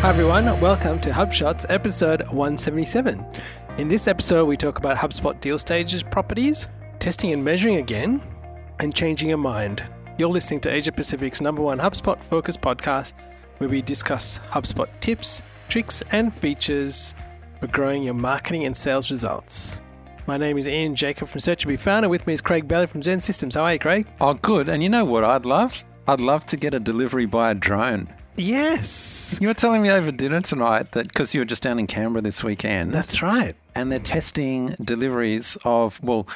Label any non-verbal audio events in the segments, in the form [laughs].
Hi everyone, welcome to HubShots episode 177. In this episode, we talk about HubSpot deal stages properties, testing and measuring again, and changing your mind. You're listening to Asia Pacific's number one HubSpot focus podcast, where we discuss HubSpot tips, tricks, and features for growing your marketing and sales results. My name is Ian Jacob from Search Founder. With me is Craig Bailey from XEN Systems. How are you, Craig? Oh, good. And you know what I'd love? I'd love to get a delivery by a drone. Yes. You were telling me over dinner tonight that because you were just down in Canberra this weekend. That's right. And they're testing deliveries of, well,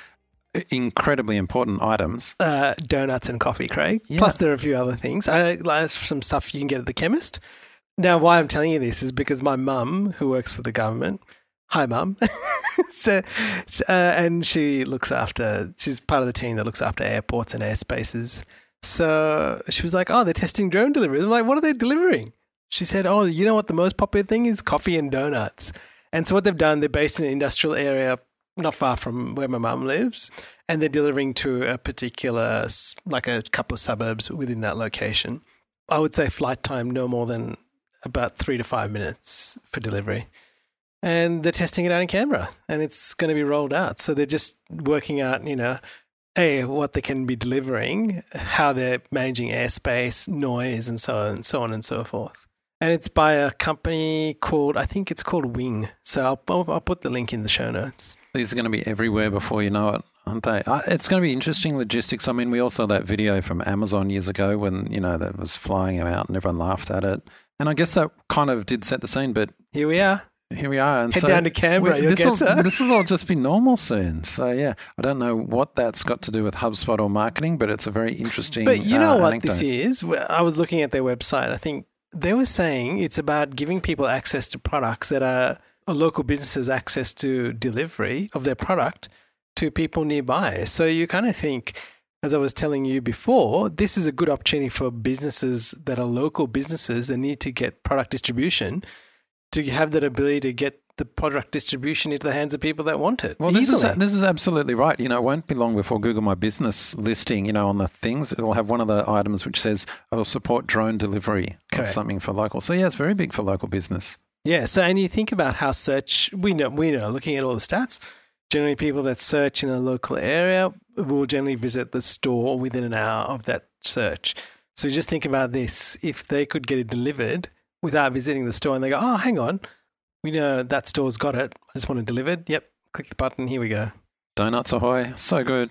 incredibly important items. Uh, donuts and coffee, Craig. Yeah. Plus, there are a few other things. I, like some stuff you can get at the chemist. Now, why I'm telling you this is because my mum, who works for the government, hi, mum, [laughs] so, uh, and she looks after, she's part of the team that looks after airports and airspaces. So she was like, oh, they're testing drone deliveries. I'm like, what are they delivering? She said, oh, you know what the most popular thing is? Coffee and donuts. And so what they've done, they're based in an industrial area not far from where my mum lives, and they're delivering to a particular, like a couple of suburbs within that location. I would say flight time no more than about three to five minutes for delivery. And they're testing it out in Canberra, and it's going to be rolled out. So they're just working out, you know, a what they can be delivering, how they're managing airspace, noise, and so on, and so on and so forth. And it's by a company called I think it's called Wing. So I'll, I'll, I'll put the link in the show notes. These are going to be everywhere before you know it, aren't they? It's going to be interesting logistics. I mean, we all saw that video from Amazon years ago when you know that was flying out and everyone laughed at it. And I guess that kind of did set the scene. But here we are here we are. And Head so down to Canberra. This will, this will all just be normal soon. So yeah, I don't know what that's got to do with HubSpot or marketing, but it's a very interesting. But you know uh, what anecdote. this is? I was looking at their website. I think they were saying it's about giving people access to products that are local businesses access to delivery of their product to people nearby. So you kind of think. As I was telling you before, this is a good opportunity for businesses that are local businesses that need to get product distribution to have that ability to get the product distribution into the hands of people that want it. Well, this is this is absolutely right. You know, it won't be long before Google My Business listing, you know, on the things, it'll have one of the items which says, "I will support drone delivery" or something for local. So yeah, it's very big for local business. Yeah. So, and you think about how search. We know, we know, looking at all the stats. Generally, people that search in a local area will generally visit the store within an hour of that search. So just think about this: if they could get it delivered without visiting the store and they go, oh, hang on, we know that store's got it. I just want it delivered. Yep, click the button. Here we go. Donuts ahoy. So good.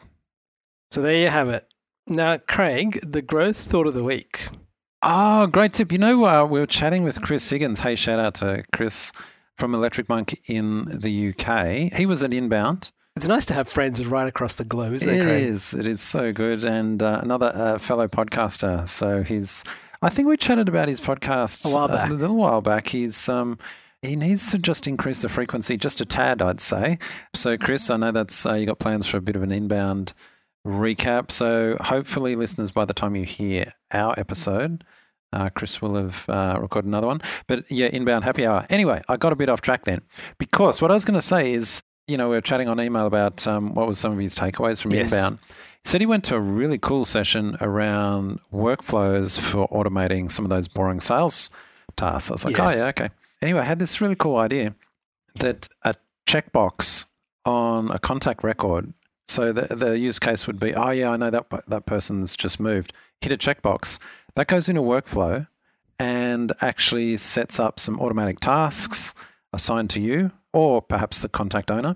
So there you have it. Now, Craig, the growth thought of the week. Oh, great tip. You know, uh, we were chatting with Chris Higgins. Hey, shout out to Chris from Electric Monk in the UK. He was at Inbound. It's nice to have friends right across the globe, isn't it? It Craig? is. It is so good. And uh, another uh, fellow podcaster. So he's I think we chatted about his podcast a while back. A little while back. He's um, he needs to just increase the frequency just a tad, I'd say. So, Chris, I know that's uh, you got plans for a bit of an inbound recap. So, hopefully, listeners, by the time you hear our episode, uh, Chris will have uh, recorded another one. But yeah, inbound happy hour. Anyway, I got a bit off track then because what I was going to say is, you know, we were chatting on email about um, what was some of his takeaways from yes. inbound. Said he went to a really cool session around workflows for automating some of those boring sales tasks. I was like, oh, yes. oh, yeah, okay. Anyway, I had this really cool idea that a checkbox on a contact record. So the, the use case would be, oh, yeah, I know that, that person's just moved. Hit a checkbox. That goes into workflow and actually sets up some automatic tasks assigned to you or perhaps the contact owner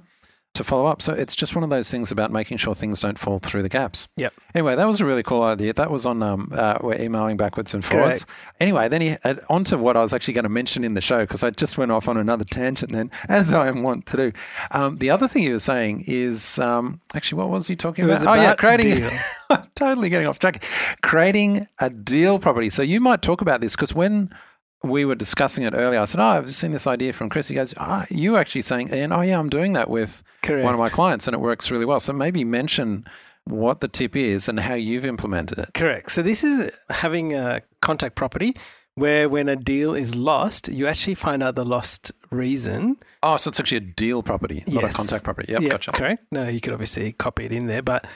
to follow up. So it's just one of those things about making sure things don't fall through the gaps. Yep. Anyway, that was a really cool idea. That was on um, uh, we're emailing backwards and forwards. Correct. Anyway, then he uh, on to what I was actually going to mention in the show because I just went off on another tangent then, as I am wont to do. Um, the other thing he was saying is um, actually what was he talking about? about? Oh yeah, creating. [laughs] totally getting off track. Creating a deal property. So you might talk about this because when we were discussing it earlier. I said, "Oh, I've seen this idea from Chris." He goes, "Ah, you actually saying, Ian, oh yeah, I'm doing that with Correct. one of my clients, and it works really well." So maybe mention what the tip is and how you've implemented it. Correct. So this is having a contact property where when a deal is lost, you actually find out the lost reason. Oh, so it's actually a deal property, not a contact property. Yep, yep, gotcha. Correct. No, you could obviously copy it in there, but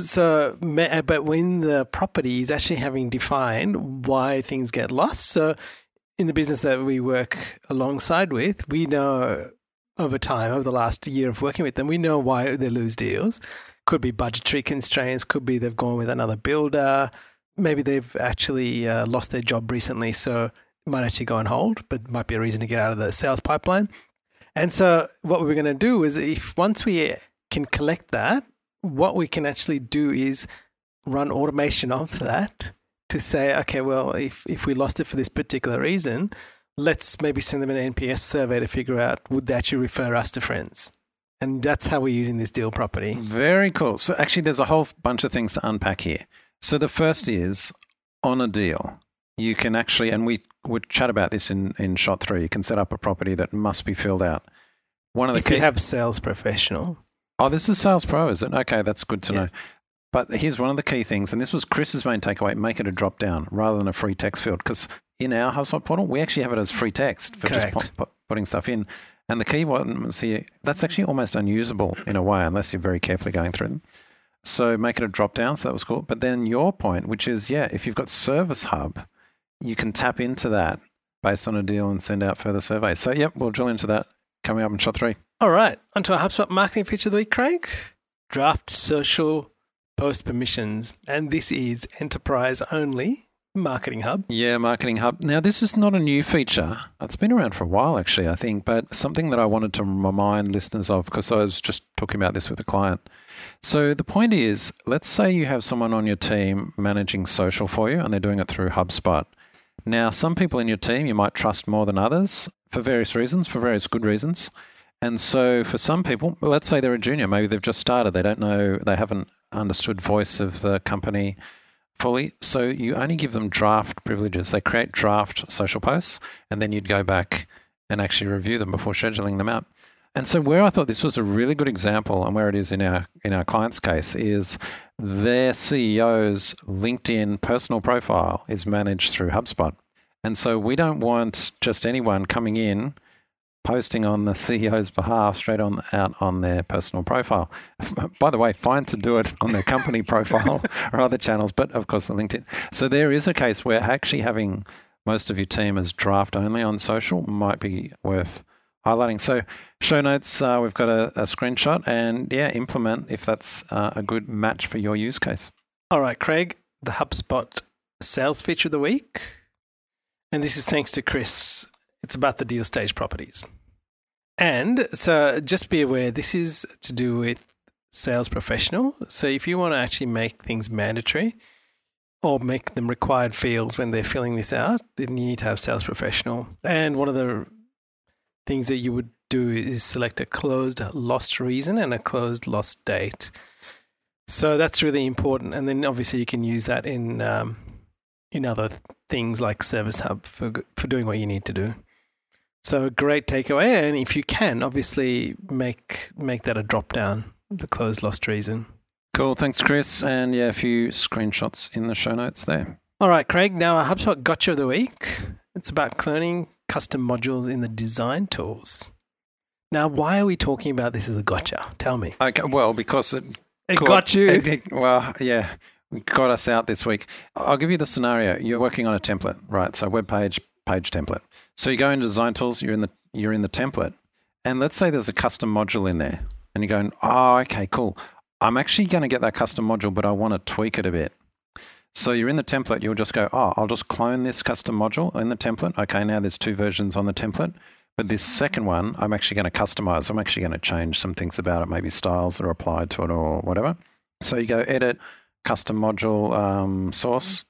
so but when the property is actually having defined why things get lost, so in the business that we work alongside with, we know over time, over the last year of working with them, we know why they lose deals. Could be budgetary constraints, could be they've gone with another builder, maybe they've actually uh, lost their job recently, so it might actually go on hold, but might be a reason to get out of the sales pipeline. And so, what we're going to do is, if once we can collect that, what we can actually do is run automation of that to say, okay, well, if, if we lost it for this particular reason, let's maybe send them an NPS survey to figure out would they actually refer us to friends. And that's how we're using this deal property. Very cool. So, actually, there's a whole bunch of things to unpack here. So, the first is on a deal, you can actually, and we would chat about this in, in shot three, you can set up a property that must be filled out. One of the if key- you have sales professional. Oh, this is Sales Pro, is it? Okay, that's good to yes. know. But here's one of the key things, and this was Chris's main takeaway make it a drop down rather than a free text field. Because in our HubSpot portal, we actually have it as free text for Correct. just putting stuff in. And the key one, see, that's actually almost unusable in a way unless you're very carefully going through them. So make it a drop down. So that was cool. But then your point, which is, yeah, if you've got Service Hub, you can tap into that based on a deal and send out further surveys. So, yep, we'll drill into that coming up in shot three. All right. Onto our HubSpot marketing feature of the week, Craig. Draft social post permissions, and this is enterprise only. Marketing Hub. Yeah, Marketing Hub. Now, this is not a new feature. It's been around for a while, actually, I think, but something that I wanted to remind listeners of because I was just talking about this with a client. So, the point is let's say you have someone on your team managing social for you and they're doing it through HubSpot. Now, some people in your team you might trust more than others for various reasons, for various good reasons. And so, for some people, let's say they're a junior, maybe they've just started, they don't know, they haven't understood voice of the company fully. So you only give them draft privileges. They create draft social posts, and then you'd go back and actually review them before scheduling them out. And so where I thought this was a really good example, and where it is in our in our client's case, is their CEO's LinkedIn personal profile is managed through HubSpot. And so we don't want just anyone coming in posting on the CEO's behalf straight on out on their personal profile. [laughs] By the way, fine to do it on their company [laughs] profile or other channels, but of course the LinkedIn. So there is a case where actually having most of your team as draft only on social might be worth highlighting. So show notes, uh, we've got a, a, screenshot, and yeah, implement if that's uh, a good match for your use case. All right, Craig, the HubSpot sales feature of the week. And this is thanks to Chris it's about the deal stage properties. And so just be aware this is to do with sales professional. So if you want to actually make things mandatory or make them required fields when they're filling this out, then you need to have sales professional. And one of the things that you would do is select a closed lost reason and a closed lost date. So that's really important. And then obviously you can use that in um, in other things like Service Hub for for doing what you need to do. So great takeaway, and if you can, obviously make make that a drop down, the closed lost reason. Cool, thanks, Chris, and yeah, a few screenshots in the show notes there. All right, Craig. Now our HubSpot Gotcha of the week. It's about cloning custom modules in the design tools. Now, why are we talking about this as a gotcha? Tell me. Okay, well, because it, it caught, got you. It, it, well, yeah, got us out this week. I'll give you the scenario. You're working on a template, right? So web page, page template. So you go into design tools, you're in the you're in the template, and let's say there's a custom module in there, and you're going, oh, okay, cool. I'm actually going to get that custom module, but I want to tweak it a bit. So you're in the template, you'll just go, oh, I'll just clone this custom module in the template. Okay, now there's two versions on the template. But this second one, I'm actually going to customize. I'm actually going to change some things about it, maybe styles that are applied to it or whatever. So you go edit, custom module um, source.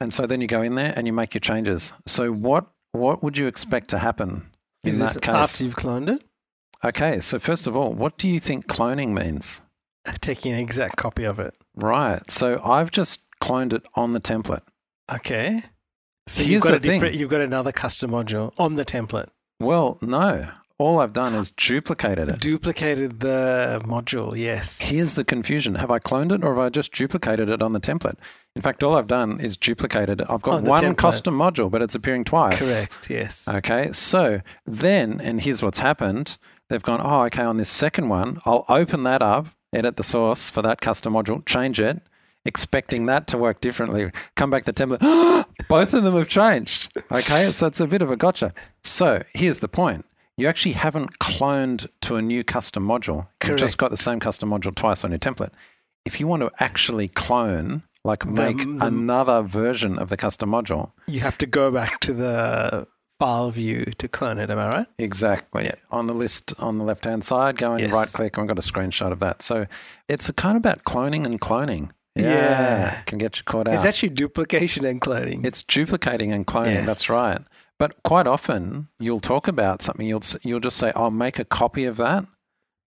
And so then you go in there and you make your changes. So what what would you expect to happen in Is that case? After you've cloned it? Okay, so first of all, what do you think cloning means? [laughs] Taking an exact copy of it. Right. So I've just cloned it on the template. Okay. So Here's you've got a different, you've got another custom module on the template. Well, no. All I've done is duplicated it. Duplicated the module, yes. Here's the confusion. Have I cloned it or have I just duplicated it on the template? In fact, all I've done is duplicated. I've got oh, one template. custom module, but it's appearing twice. Correct, yes. Okay, so then, and here's what's happened they've gone, oh, okay, on this second one, I'll open that up, edit the source for that custom module, change it. expecting that to work differently. Come back to template. [gasps] Both of them have changed. Okay, so it's a bit of a gotcha. So here's the point. You actually haven't cloned to a new custom module. Correct. You've just got the same custom module twice on your template. If you want to actually clone, like make the, the, another version of the custom module, you have to go back to the file view to clone it. Am I right? Exactly. Yeah. On the list on the left hand side, go and yes. right click, and I've got a screenshot of that. So it's a kind of about cloning and cloning. Yeah, yeah. Can get you caught out. It's actually duplication and cloning. It's duplicating and cloning. Yes. That's right. But quite often you'll talk about something. You'll you'll just say, "I'll make a copy of that."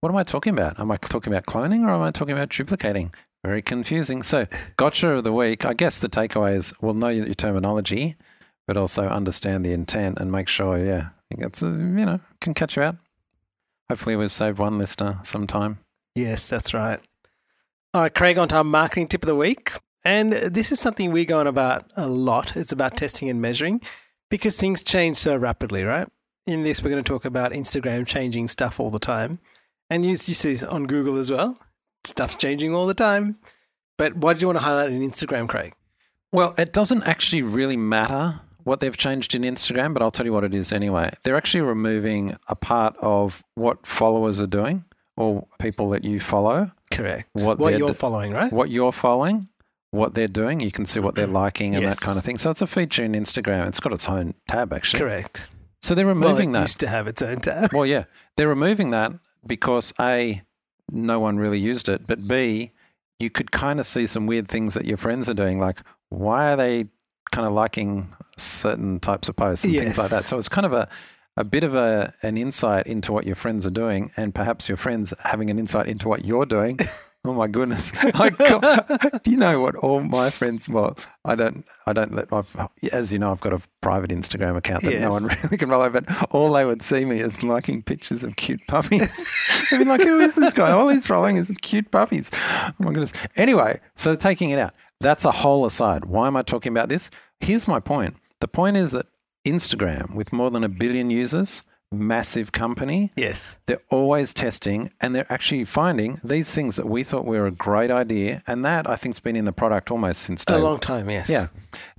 What am I talking about? Am I talking about cloning or am I talking about duplicating? Very confusing. So, gotcha of the week. I guess the takeaway is we'll know your terminology, but also understand the intent and make sure, yeah, it's, uh, you know, can catch you out. Hopefully, we've saved one listener sometime. Yes, that's right. All right, Craig, on to our marketing tip of the week. And this is something we go on about a lot. It's about testing and measuring because things change so rapidly, right? In this, we're going to talk about Instagram changing stuff all the time. And you, you see this on Google as well. Stuff's changing all the time. But why do you want to highlight in Instagram, Craig? Well, it doesn't actually really matter what they've changed in Instagram, but I'll tell you what it is anyway. They're actually removing a part of what followers are doing or people that you follow. Correct. What, what you're following, right? What you're following, what they're doing. You can see what they're liking and yes. that kind of thing. So it's a feature in Instagram. It's got its own tab, actually. Correct. So they're removing well, that. used to have its own tab. Well, yeah. They're removing that because A, no one really used it, but B, you could kind of see some weird things that your friends are doing. Like, why are they kind of liking certain types of posts and yes. things like that? So it's kind of a, a bit of a an insight into what your friends are doing, and perhaps your friends having an insight into what you're doing. [laughs] Oh my goodness! [laughs] [laughs] I got, you know what? All my friends. Well, I don't. I don't let. I've, as you know, I've got a private Instagram account that yes. no one really can follow. But all they would see me is liking pictures of cute puppies. [laughs] I mean, like, who is this guy? All he's following is cute puppies. Oh my goodness. Anyway, so taking it out. That's a whole aside. Why am I talking about this? Here's my point. The point is that Instagram, with more than a billion users, massive company. Yes. They're always testing and they're actually finding these things that we thought were a great idea. And that I think has been in the product almost since A long time, yes. Yeah.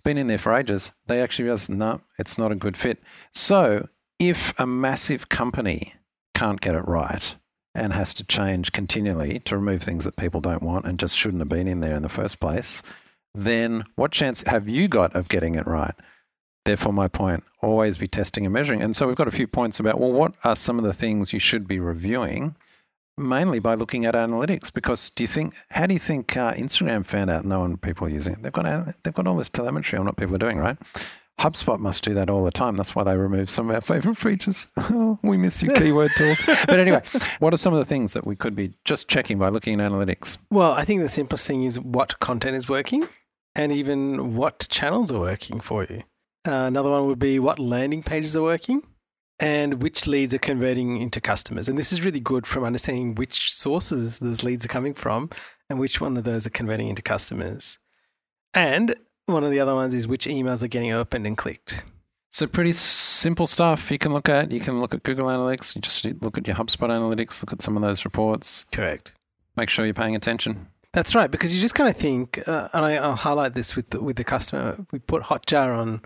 Been in there for ages. They actually realize, no, it's not a good fit. So if a massive company can't get it right and has to change continually to remove things that people don't want and just shouldn't have been in there in the first place, then what chance have you got of getting it right? Therefore, my point always be testing and measuring. And so we've got a few points about well, what are some of the things you should be reviewing? Mainly by looking at analytics, because do you think? How do you think uh, Instagram found out no one people are using it? They've got they've got all this telemetry on what people are doing, right? HubSpot must do that all the time. That's why they remove some of our favorite features. Oh, [laughs] we miss you, keyword tool. [laughs] but anyway, what are some of the things that we could be just checking by looking at analytics? Well, I think the simplest thing is what content is working and even what channels are working for you. Uh, another one would be what landing pages are working and which leads are converting into customers. And this is really good from understanding which sources those leads are coming from and which one of those are converting into customers. And one of the other ones is which emails are getting opened and clicked. So pretty simple stuff you can look at. You can look at Google Analytics. You just look at your HubSpot Analytics. Look at some of those reports. Correct. Make sure you're paying attention. That's right, because you just kind of think, uh, and I, will highlight this with the, with the customer. We put Hotjar on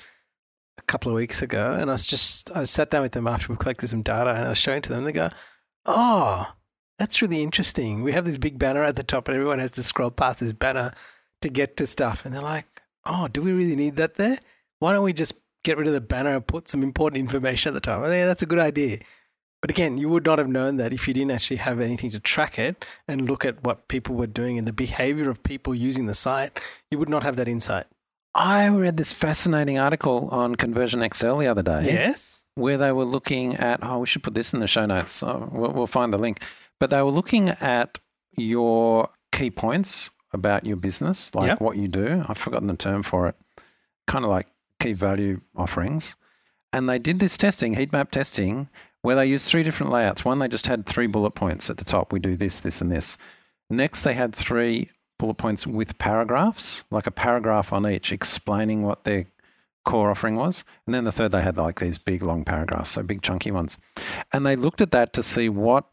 a couple of weeks ago, and I was just I sat down with them after we collected some data, and I was showing to them. And they go, "Oh, that's really interesting. We have this big banner at the top, and everyone has to scroll past this banner to get to stuff." And they're like, "Oh, do we really need that there? Why don't we just get rid of the banner and put some important information at the top?" I think that's a good idea. But again, you would not have known that if you didn't actually have anything to track it and look at what people were doing and the behavior of people using the site. You would not have that insight. I read this fascinating article on Conversion XL the other day. Yes. Where they were looking at, oh, we should put this in the show notes. So we'll, we'll find the link. But they were looking at your key points about your business, like yep. what you do. I've forgotten the term for it. Kind of like key value offerings. And they did this testing, heat map testing, where they used three different layouts. One, they just had three bullet points at the top. We do this, this, and this. Next, they had three bullet points with paragraphs, like a paragraph on each explaining what their core offering was. And then the third, they had like these big long paragraphs, so big chunky ones. And they looked at that to see what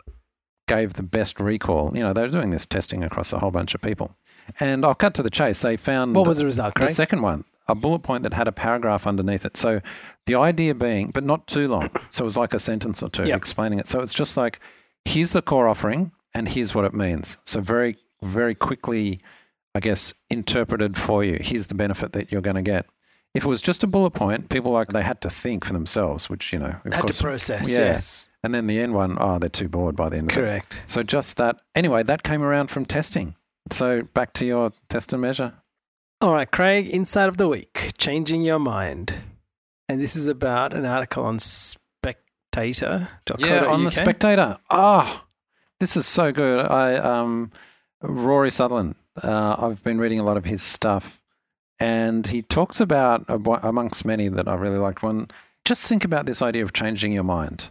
gave the best recall. You know, they were doing this testing across a whole bunch of people. And I'll cut to the chase. They found what was the result, Craig? The second one, a bullet point that had a paragraph underneath it. So the idea being, but not too long. [coughs] So it was like a sentence or two Yep. explaining it. So it's just like, here's the core offering and here's what it means. So very, very quickly, I guess, interpreted for you. Here's the benefit that you're going to get. If it was just a bullet point, people like they had to think for themselves, which you know, of Had course, to process. yeah. Yes, and then the end one, oh, they're too bored by the end of it. correct. So just that. Anyway, that came around from testing. So back to your test and measure. All right, Craig, Inside of the Week Changing Your Mind. And this is about an article on spectator.co.uk. Yeah, on the Spectator. Ah, this is so good. I um, Rory Sutherland. Uh, I've been reading a lot of his stuff, and he talks about amongst many that I really liked. One, just think about this idea of changing your mind.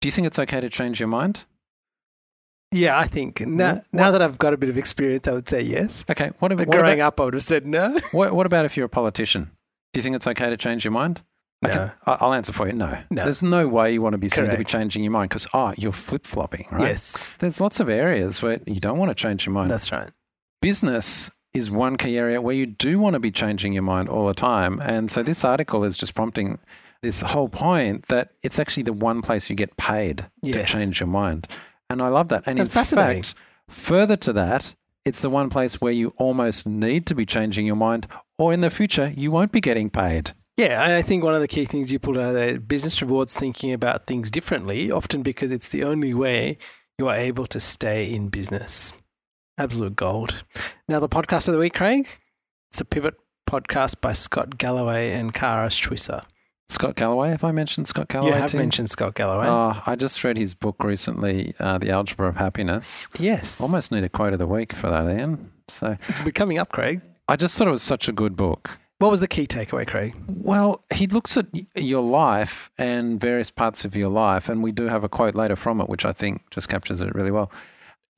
Do you think it's okay to change your mind? Yeah, I think now, What- now that I've got a bit of experience, I would say yes. Okay. What, But about, what, growing about, up, I would have said no. what, what about if you're a politician? Do you think it's okay to change your mind? Okay, No. I- I'll answer for you. No. No. There's no way you want to be seen to be changing your mind because, oh, ah, you're flip flopping, right? Yes, There's lots of areas where you don't want to change your mind. that's right. business is one key area where you do want to be changing your mind all the time. And so this article is just prompting this whole point that it's actually the one place you get paid to change your mind. And I love that. And That's in fascinating. fact, further to that, it's the one place where you almost need to be changing your mind, or in the future, you won't be getting paid. Yeah, I think one of the key things you pulled out of there, business rewards thinking about things differently, often because it's the only way you are able to stay in business. Absolute gold. Now, the podcast of the week, Craig, it's a pivot podcast by Scott Galloway and Kara Swisher. Scott Galloway, have I mentioned Scott Galloway? you have to you? mentioned Scott Galloway. Oh, I just read his book recently, uh, The Algebra of Happiness. yes. Almost need a quote of the week for that, Ian. So we're coming up, Craig. I just thought it was such a good book. What was the key takeaway, Craig? Well, he looks at your life and various parts of your life, and we do have a quote later from it, which I think just captures it really well.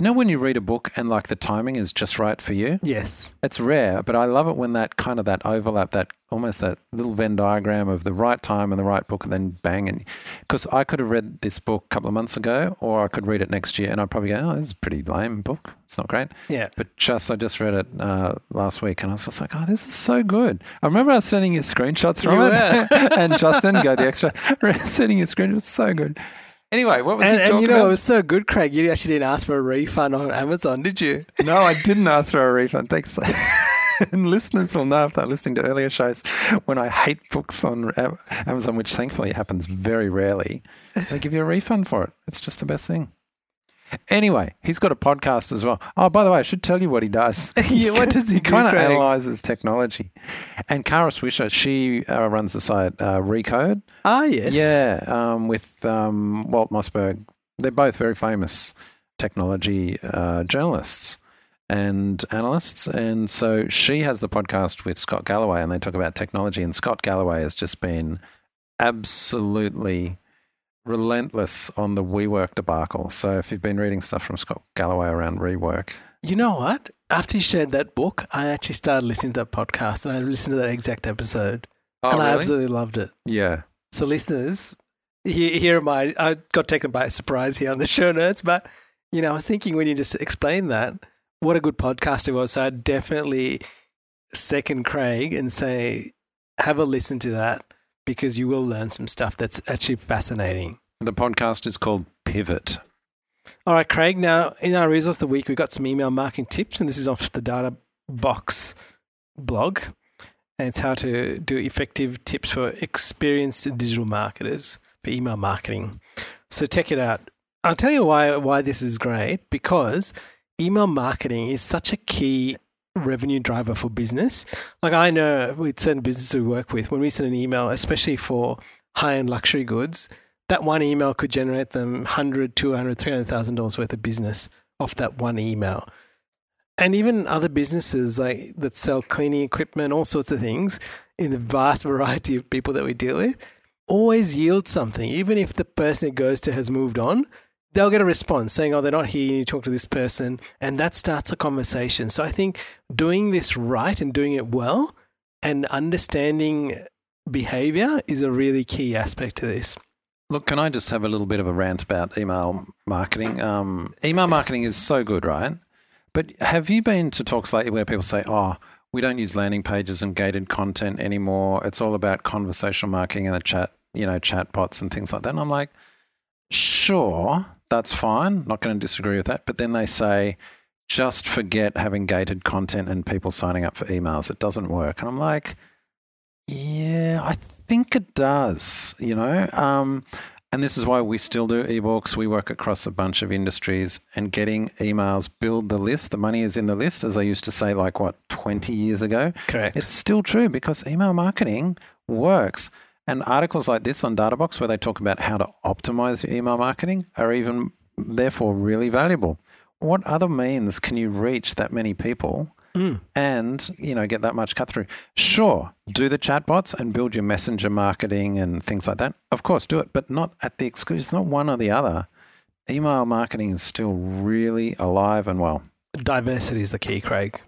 You know, when you read a book and like the timing is just right for you, Yes. it's rare, but I love it when that kind of that overlap, that almost that little Venn diagram of the right time and the right book, and then bang. And because I could have read this book a couple of months ago, or I could read it next year, and I'd probably go, "Oh, this is a pretty lame book. It's not great." Yeah. But just I just read it uh, last week, and I was just like, "Oh, this is so good." I remember I was sending you screenshots from You it, [laughs] and Justin go the extra [laughs] sending you screenshots. So good. Anyway, what was And, he and you know, about? it was so good, Craig. You actually didn't ask for a refund on Amazon, did you? No, I [laughs] didn't ask for a refund. Thanks. [laughs] and listeners will know if they're listening to earlier shows when I hate books on Amazon, which thankfully happens very rarely. They give you a refund for it. It's just the best thing. Anyway, he's got a podcast as well. Oh, by the way, I should tell you what he does. [laughs] [laughs] Yeah, what does he do, kind of analyzes technology. And Kara Swisher, she uh, runs the site uh, Recode. Ah, yes. Yeah, um, with um, Walt Mossberg. They're both very famous technology uh, journalists and analysts. And so she has the podcast with Scott Galloway, and they talk about technology. And Scott Galloway has just been absolutely relentless on the WeWork debacle. So if you've been reading stuff from Scott Galloway around WeWork, You know what? After you shared that book, I actually started listening to that podcast and I listened to that exact episode. Oh, and I absolutely loved it. Yeah. So, listeners, here, here am I. I got taken by surprise here on the show notes, but, you know, I was thinking when you just explained that, what a good podcast it was. So, I'd definitely second Craig and say, have a listen to that because you will learn some stuff that's actually fascinating. The podcast is called Pivot. All right, Craig. Now, in our resource of the week, we've got some email marketing tips, and this is off the Data Box blog. And it's how to do effective tips for experienced digital marketers for email marketing. So check it out. I'll tell you why why this is great because email marketing is such a key revenue driver for business. Like I know with certain businesses we work with, when we send an email, especially for high end luxury goods, that one email could generate them 100, 200, 300,000 dollars worth of business off that one email. And even other businesses like that sell cleaning equipment, all sorts of things, in the vast [laughs] variety of people that we deal with, always yield something. Even if the person it goes to has moved on, they'll get a response saying, "Oh, they're not here. You need to talk to this person," and that starts a conversation. So I think doing this right and doing it well, and understanding behavior is a really key aspect to this. Look, can I just have a little bit of a rant about email marketing? Um, email marketing is so good, right? But have you been to talks lately where people say, oh, we don't use landing pages and gated content anymore. It's all about conversational marketing and the chat, you know, chat bots and things like that. And I'm like, sure, that's fine. Not going to disagree with that. But then they say, just forget having gated content and people signing up for emails. It doesn't work. And I'm like, yeah, I think it does, you know? Um, and this is why we still do ebooks. We work across a bunch of industries and getting emails build the list. The money is in the list, as I used to say, like what, 20 years ago? Correct. It's still true because email marketing works. And articles like this on Databox, where they talk about how to optimize your email marketing, are even therefore really valuable. What other means can you reach that many people mm. and you know get that much cut through. Sure, do the chatbots and build your messenger marketing and things like that. Of course, do it, but not at the exclusion. It's not one or the other. Email marketing is still really alive and well. Diversity is the key, Craig.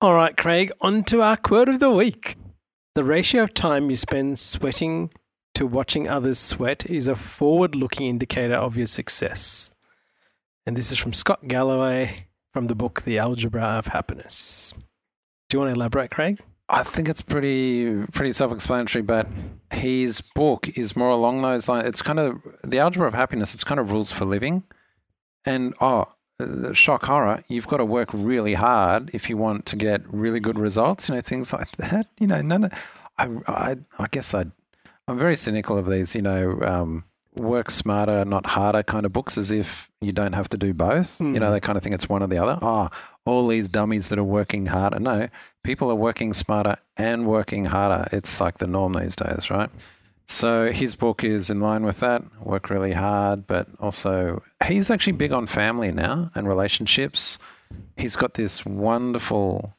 All right, Craig, on to our quote of the week. The ratio of time you spend sweating to watching others sweat is a forward looking indicator of your success. And this is from Scott Galloway from the book The Algebra of Happiness. Do you want to elaborate, Craig? I think it's pretty pretty self-explanatory, but his book is more along those lines. It's kind of the algebra of happiness. It's kind of rules for living, and oh, shock horror! You've got to work really hard if you want to get really good results. You know things like that. You know, none. Of, I, I I guess I I'm very cynical of these. You know, um, work smarter, not harder kind of books as if you don't have to do both. Mm. You know, hmm. they kind of think it's one or the other. Oh, all these dummies that are working harder. No, people are working smarter and working harder. It's like the norm these days, right? So his book is in line with that. Work really hard, but also he's actually big on family now and relationships. He's got this wonderful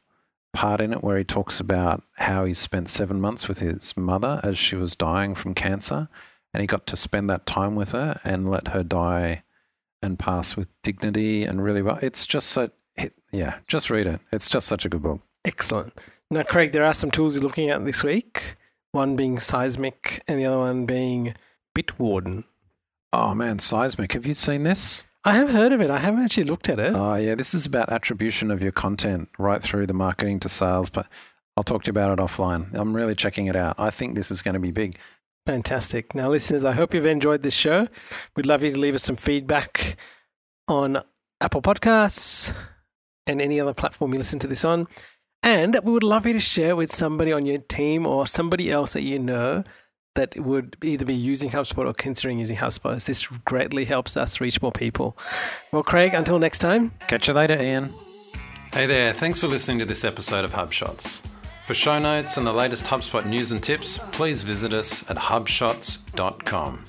part in it where he talks about how he spent seven months with his mother as she was dying from cancer and he got to spend that time with her and let her die and pass with dignity and really well. It's just so, yeah, just read it. It's just such a good book. Excellent. Now, Craig, there are some tools you're looking at this week. One being Seismic, and the other one being Bitwarden. Oh man, Seismic! Have you seen this? I have heard of it. I haven't actually looked at it. Oh yeah, this is about attribution of your content right through the marketing to sales. But I'll talk to you about it offline. I'm really checking it out. I think this is going to be big. Fantastic. Now, listeners, I hope you've enjoyed this show. We'd love you to leave us some feedback on Apple Podcasts and any other platform you listen to this on. And we would love you to share with somebody on your team or somebody else that you know that would either be using HubSpot or considering using HubSpot. This greatly helps us reach more people. Well, Craig, until next time. Catch you later, Ian. Hey there. Thanks for listening to this episode of HubShots. For show notes and the latest HubSpot news and tips, please visit us at hubshots.com.